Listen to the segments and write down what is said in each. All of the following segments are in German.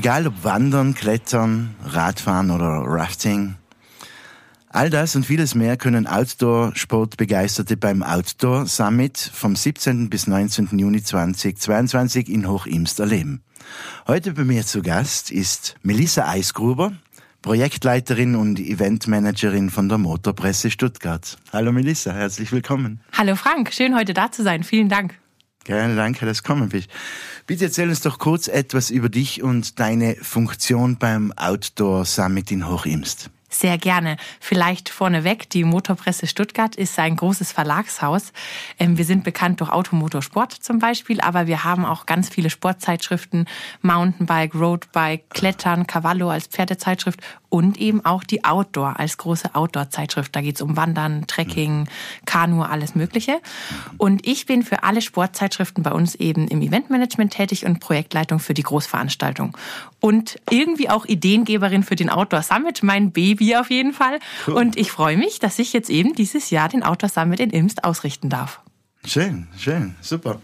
Egal ob Wandern, Klettern, Radfahren oder Rafting. All das und vieles mehr können Outdoor-Sportbegeisterte beim Outdoor Summit vom 17. bis 19. Juni 2022 in Hochimst erleben. Heute bei mir zu Gast ist Melissa Eisgruber, Projektleiterin und Eventmanagerin von der Motorpresse Stuttgart. Hallo Melissa, herzlich willkommen. Hallo Frank, schön heute da zu sein. Vielen Dank. Gerne, danke, dass du gekommen bist. Bitte erzähl uns doch kurz etwas über dich und deine Funktion beim Outdoor Summit in Hochimst. Sehr gerne. Vielleicht vorneweg, die Motorpresse Stuttgart ist ein großes Verlagshaus. Ähm, wir sind bekannt durch Automotorsport zum Beispiel, aber wir haben auch ganz viele Sportzeitschriften, Mountainbike, Roadbike, Klettern, Cavallo als Pferdezeitschrift und eben auch die Outdoor als große Outdoor-Zeitschrift. Da geht's um Wandern, Trekking, Kanu, alles Mögliche. Und ich bin für alle Sportzeitschriften bei uns eben im Eventmanagement tätig und Projektleitung für die Großveranstaltung. Und irgendwie auch Ideengeberin für den Outdoor Summit, mein Baby auf jeden Fall. Cool. Und ich freue mich, dass ich jetzt eben dieses Jahr den Outdoor Summit in Imst ausrichten darf. Schön, schön, super.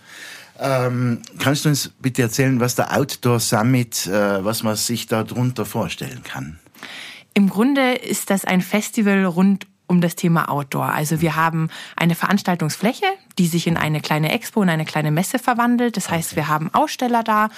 Ähm, kannst du uns bitte erzählen, was der Outdoor Summit, äh, was man sich darunter vorstellen kann? Im Grunde ist das ein Festival rund um das Thema Outdoor. Also wir haben eine Veranstaltungsfläche, die sich in eine kleine Expo, in eine kleine Messe verwandelt. Das heißt, wir haben Aussteller da,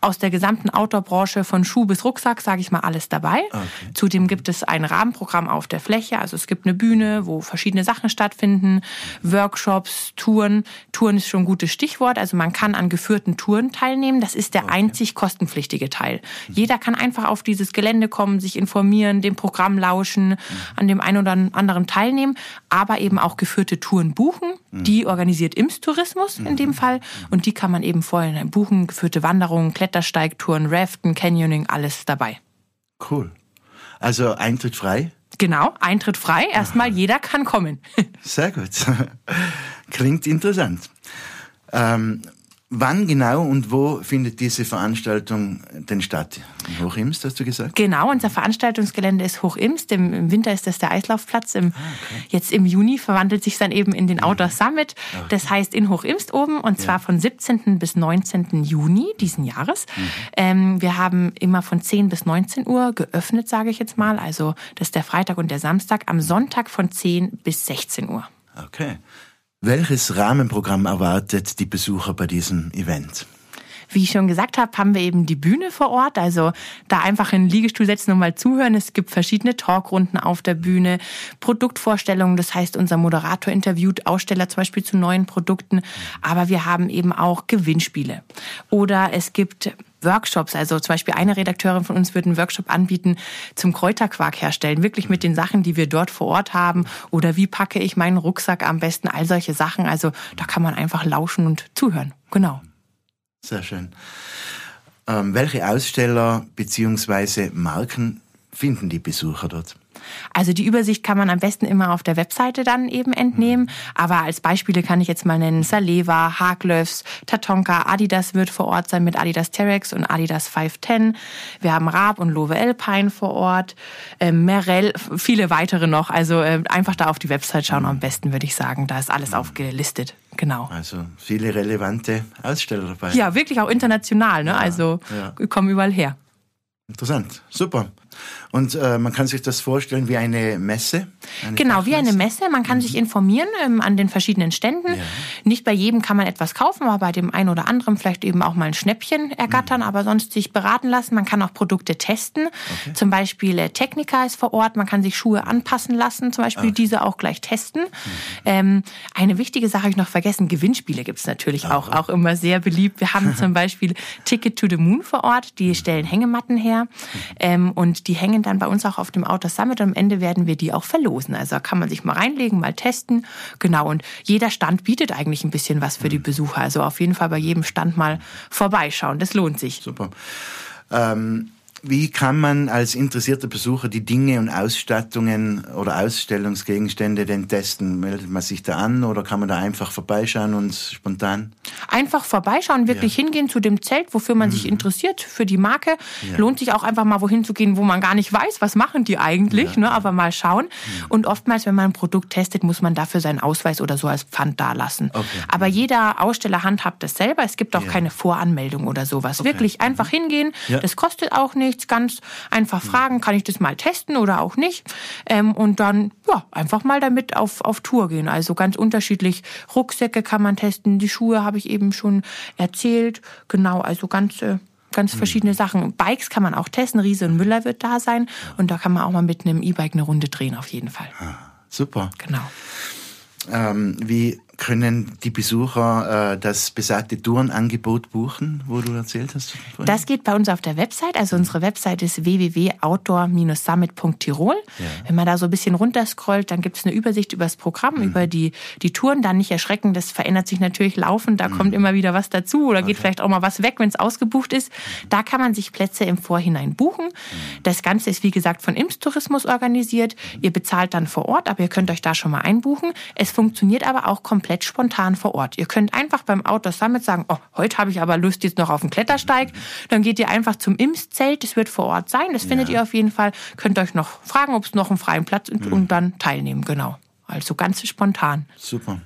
aus der gesamten Outdoor-Branche von Schuh bis Rucksack, sage ich mal, alles dabei. Okay. Zudem gibt es ein Rahmenprogramm auf der Fläche. Also es gibt eine Bühne, wo verschiedene Sachen stattfinden, Workshops, Touren. Touren ist schon ein gutes Stichwort. Also man kann an geführten Touren teilnehmen. Das ist der okay. einzig kostenpflichtige Teil. Mhm. Jeder kann einfach auf dieses Gelände kommen, sich informieren, dem Programm lauschen, mhm. an dem einen oder anderen teilnehmen, aber eben auch geführte Touren buchen. Mhm. Die organisiert IMS Tourismus in dem mhm. Fall. Und die kann man eben vorher buchen, geführte Wanderungen, Klettersteigtouren, Raften, Canyoning, alles dabei. Cool. Also Eintritt frei? Genau, Eintritt frei. Erstmal jeder kann kommen. Sehr gut. Klingt interessant. Ähm, Wann genau und wo findet diese Veranstaltung denn statt? In Hochimst, hast du gesagt? Genau, unser Veranstaltungsgelände ist Hochimst. Im, Winter ist das der Eislaufplatz. Im, ah, okay. Jetzt im Juni verwandelt sich dann eben in den Outdoor Summit. Okay. Das heißt in Hochimst oben und zwar ja. von 17. bis 19. Juni diesen Jahres. Mhm. Ähm, wir haben immer von 10 bis 19 Uhr geöffnet, sage ich jetzt mal. Also das ist der Freitag und der Samstag. Am Sonntag von 10 bis 16 Uhr. Okay. Welches Rahmenprogramm erwartet die Besucher bei diesem Event? Wie ich schon gesagt habe, haben wir eben die Bühne vor Ort. Also da einfach in den Liegestuhl setzen und mal zuhören. Es gibt verschiedene Talkrunden auf der Bühne, Produktvorstellungen. Das heißt, unser Moderator interviewt Aussteller zum Beispiel zu neuen Produkten. Aber wir haben eben auch Gewinnspiele. Oder es gibt Workshops. Also zum Beispiel eine Redakteurin von uns würde einen Workshop anbieten zum Kräuterquark herstellen, wirklich mit den Sachen, die wir dort vor Ort haben. Oder wie packe ich meinen Rucksack am besten, all solche Sachen. Also da kann man einfach lauschen und zuhören. Genau. Sehr schön. Ähm, welche Aussteller bzw. Marken finden die Besucher dort? Also die Übersicht kann man am besten immer auf der Webseite dann eben entnehmen. Aber als Beispiele kann ich jetzt mal nennen Saleva, Haglöfs, Tatonka, Adidas wird vor Ort sein mit Adidas Terex und Adidas 510. Wir haben Raab und Lowe Alpine vor Ort, äh, Merrell, viele weitere noch. Also äh, einfach da auf die Website schauen am besten, würde ich sagen. Da ist alles aufgelistet. Genau. Also viele relevante Aussteller dabei. Ja, wirklich auch international. Ne? Ja, also ja. kommen überall her. Interessant, super. Und äh, man kann sich das vorstellen wie eine Messe? Eine genau, wie eine Messe. Man kann mhm. sich informieren ähm, an den verschiedenen Ständen. Ja. Nicht bei jedem kann man etwas kaufen, aber bei dem einen oder anderen vielleicht eben auch mal ein Schnäppchen ergattern, mhm. aber sonst sich beraten lassen. Man kann auch Produkte testen. Okay. Zum Beispiel äh, Technica ist vor Ort. Man kann sich Schuhe anpassen lassen, zum Beispiel okay. diese auch gleich testen. Mhm. Ähm, eine wichtige Sache habe ich noch vergessen. Gewinnspiele gibt es natürlich auch, auch immer sehr beliebt. Wir haben zum Beispiel Ticket to the Moon vor Ort. Die stellen Hängematten her mhm. ähm, und die hängen dann bei uns auch auf dem Outer Summit und am Ende werden wir die auch verlosen. Also da kann man sich mal reinlegen, mal testen. Genau. Und jeder Stand bietet eigentlich ein bisschen was für die mhm. Besucher. Also auf jeden Fall bei jedem Stand mal vorbeischauen. Das lohnt sich. Super. Ähm Wie kann man als interessierter Besucher die Dinge und Ausstattungen oder Ausstellungsgegenstände denn testen? Meldet man sich da an oder kann man da einfach vorbeischauen und spontan? Einfach vorbeischauen, wirklich ja. hingehen zu dem Zelt, wofür man mhm. sich interessiert, für die Marke. Ja. Lohnt sich auch einfach mal wohin zu gehen, wo man gar nicht weiß, was machen die eigentlich, ja. ne? aber mal schauen. Mhm. Und oftmals, wenn man ein Produkt testet, muss man dafür seinen Ausweis oder so als Pfand dalassen. Okay. Aber jeder Aussteller handhabt das selber. Es gibt auch keine Voranmeldung oder sowas. Okay. Wirklich einfach mhm. hingehen. Das kostet auch nicht nichts, ganz einfach fragen, kann ich das mal testen oder auch nicht? Ähm, und dann ja, einfach mal damit auf, auf Tour gehen. Also ganz unterschiedlich. Rucksäcke kann man testen, die Schuhe habe ich eben schon erzählt. Genau, also ganz äh, ganz verschiedene Sachen. Bikes kann man auch testen. Riese und Müller wird da sein. Und da kann man auch mal mit einem E-Bike eine Runde drehen, auf jeden Fall. Ah, super. Genau. Ähm, wie können die Besucher äh, das besagte Tourenangebot buchen, wo du erzählt hast? Vorhin? Das geht bei uns auf der Website. Also unsere Website ist www.outdoor-summit.tirol. Ja. Wenn man da so ein bisschen runterscrollt, dann gibt es eine Übersicht über das Programm, mhm. über die, die Touren. Dann nicht erschrecken, das verändert sich natürlich laufend. Da mhm. kommt immer wieder was dazu oder okay. geht vielleicht auch mal was weg, wenn es ausgebucht ist. Da kann man sich Plätze im Vorhinein buchen. Mhm. Das Ganze ist, wie gesagt, von Imstourismus organisiert. Mhm. Ihr bezahlt dann vor Ort, aber ihr könnt euch da schon mal einbuchen. Es funktioniert aber auch komplett komplett spontan vor Ort. Ihr könnt einfach beim Outdoor Summit sagen, oh, heute habe ich aber Lust jetzt noch auf einen Klettersteig. Dann geht ihr einfach zum Imszelt, das wird vor Ort sein, das findet ja. ihr auf jeden Fall. Könnt euch noch fragen, ob es noch einen freien Platz ist mhm. und dann teilnehmen, genau. Also ganz spontan. Super.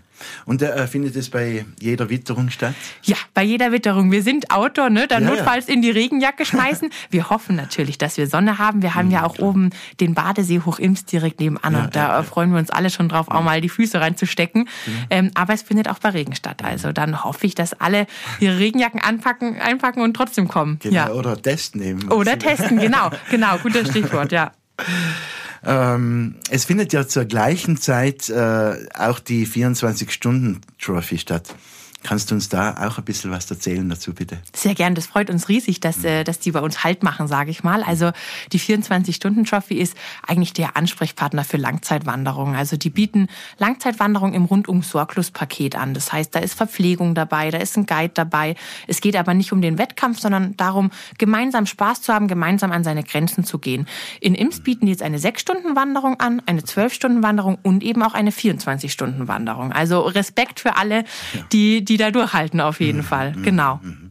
Und äh, findet es bei jeder Witterung statt? Ja, bei jeder Witterung. Wir sind Outdoor, ne? Dann ja, notfalls ja. in die Regenjacke schmeißen. wir hoffen natürlich, dass wir Sonne haben. Wir haben ja, ja auch klar. oben den Badesee Hochimst direkt nebenan. und da freuen wir uns alle schon drauf, auch mal die Füße reinzustecken. Ähm, aber es findet auch bei Regen statt. Also dann hoffe ich, dass alle ihre Regenjacken anpacken, einpacken und trotzdem kommen. Genau, oder testen nehmen. Oder testen, genau. Genau, guter Stichwort, ja. Ähm, es findet ja zur gleichen Zeit äh, auch die 24-Stunden-Trophy statt. Kannst du uns da auch ein bisschen was erzählen dazu, bitte? Sehr gern. Das freut uns riesig, dass, mhm. dass die bei uns Halt machen, sage ich mal. Also die 24-Stunden-Trophy ist eigentlich der Ansprechpartner für Langzeitwanderungen. Also die bieten Langzeitwanderung im Rundum-Sorglos-Paket an. Das heißt, da ist Verpflegung dabei, da ist ein Guide dabei. Es geht aber nicht um den Wettkampf, sondern darum, gemeinsam Spaß zu haben, gemeinsam an seine Grenzen zu gehen. In Ims bieten die jetzt eine 6-Stunden-Wanderung an, eine 12-Stunden-Wanderung und eben auch eine 24-Stunden-Wanderung. Also Respekt für alle, die, die die da durchhalten auf jeden mhm. Fall. Mhm. Genau. Mhm.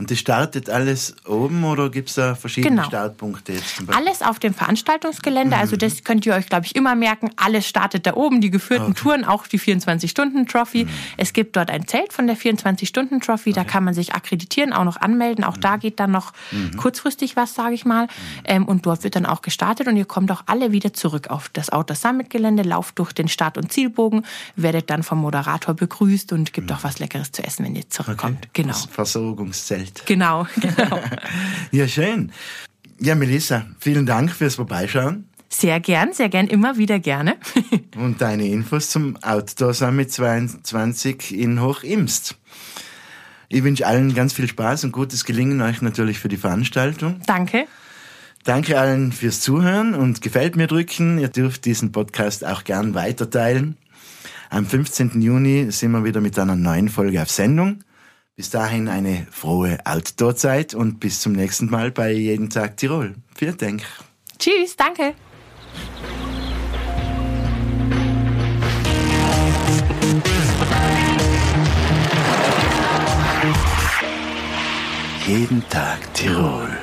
Und das startet alles oben oder gibt es da verschiedene genau. Startpunkte jetzt? Alles auf dem Veranstaltungsgelände. Also mhm. das könnt ihr euch, glaube ich, immer merken. Alles startet da oben. Die geführten okay. Touren, auch die 24-Stunden-Trophy. Mhm. Es gibt dort ein Zelt von der 24-Stunden-Trophy. Da kann man sich akkreditieren, auch noch anmelden. Auch mhm. da geht dann noch mhm. kurzfristig was, sage ich mal. Ähm, und dort wird dann auch gestartet. Und ihr kommt auch alle wieder zurück auf das Outer Summit-Gelände, lauft durch den Start- und Zielbogen, werdet dann vom Moderator begrüßt und gibt auch was Leckeres zu essen, wenn ihr zurückkommt. Okay. Genau. Das Versorgungszelt. Welt. Genau, genau. ja, schön. Ja, Melissa, vielen Dank fürs Vorbeischauen. Sehr gern, sehr gern, immer wieder gerne. Und deine Infos zum Outdoor Summit 22 in Hochimst. Ich wünsche allen ganz viel Spaß und gutes Gelingen euch natürlich für die Veranstaltung. Danke. Danke allen fürs Zuhören und gefällt mir drücken. Ihr dürft diesen Podcast auch gern weiterteilen. Am 15. Juni sind wir wieder mit einer neuen Folge auf Sendung. Bis dahin eine frohe Outdoor-Zeit und bis zum nächsten Mal bei Jeden Tag Tirol. Vielen Dank. Tschüss, danke. Jeden Tag Tirol.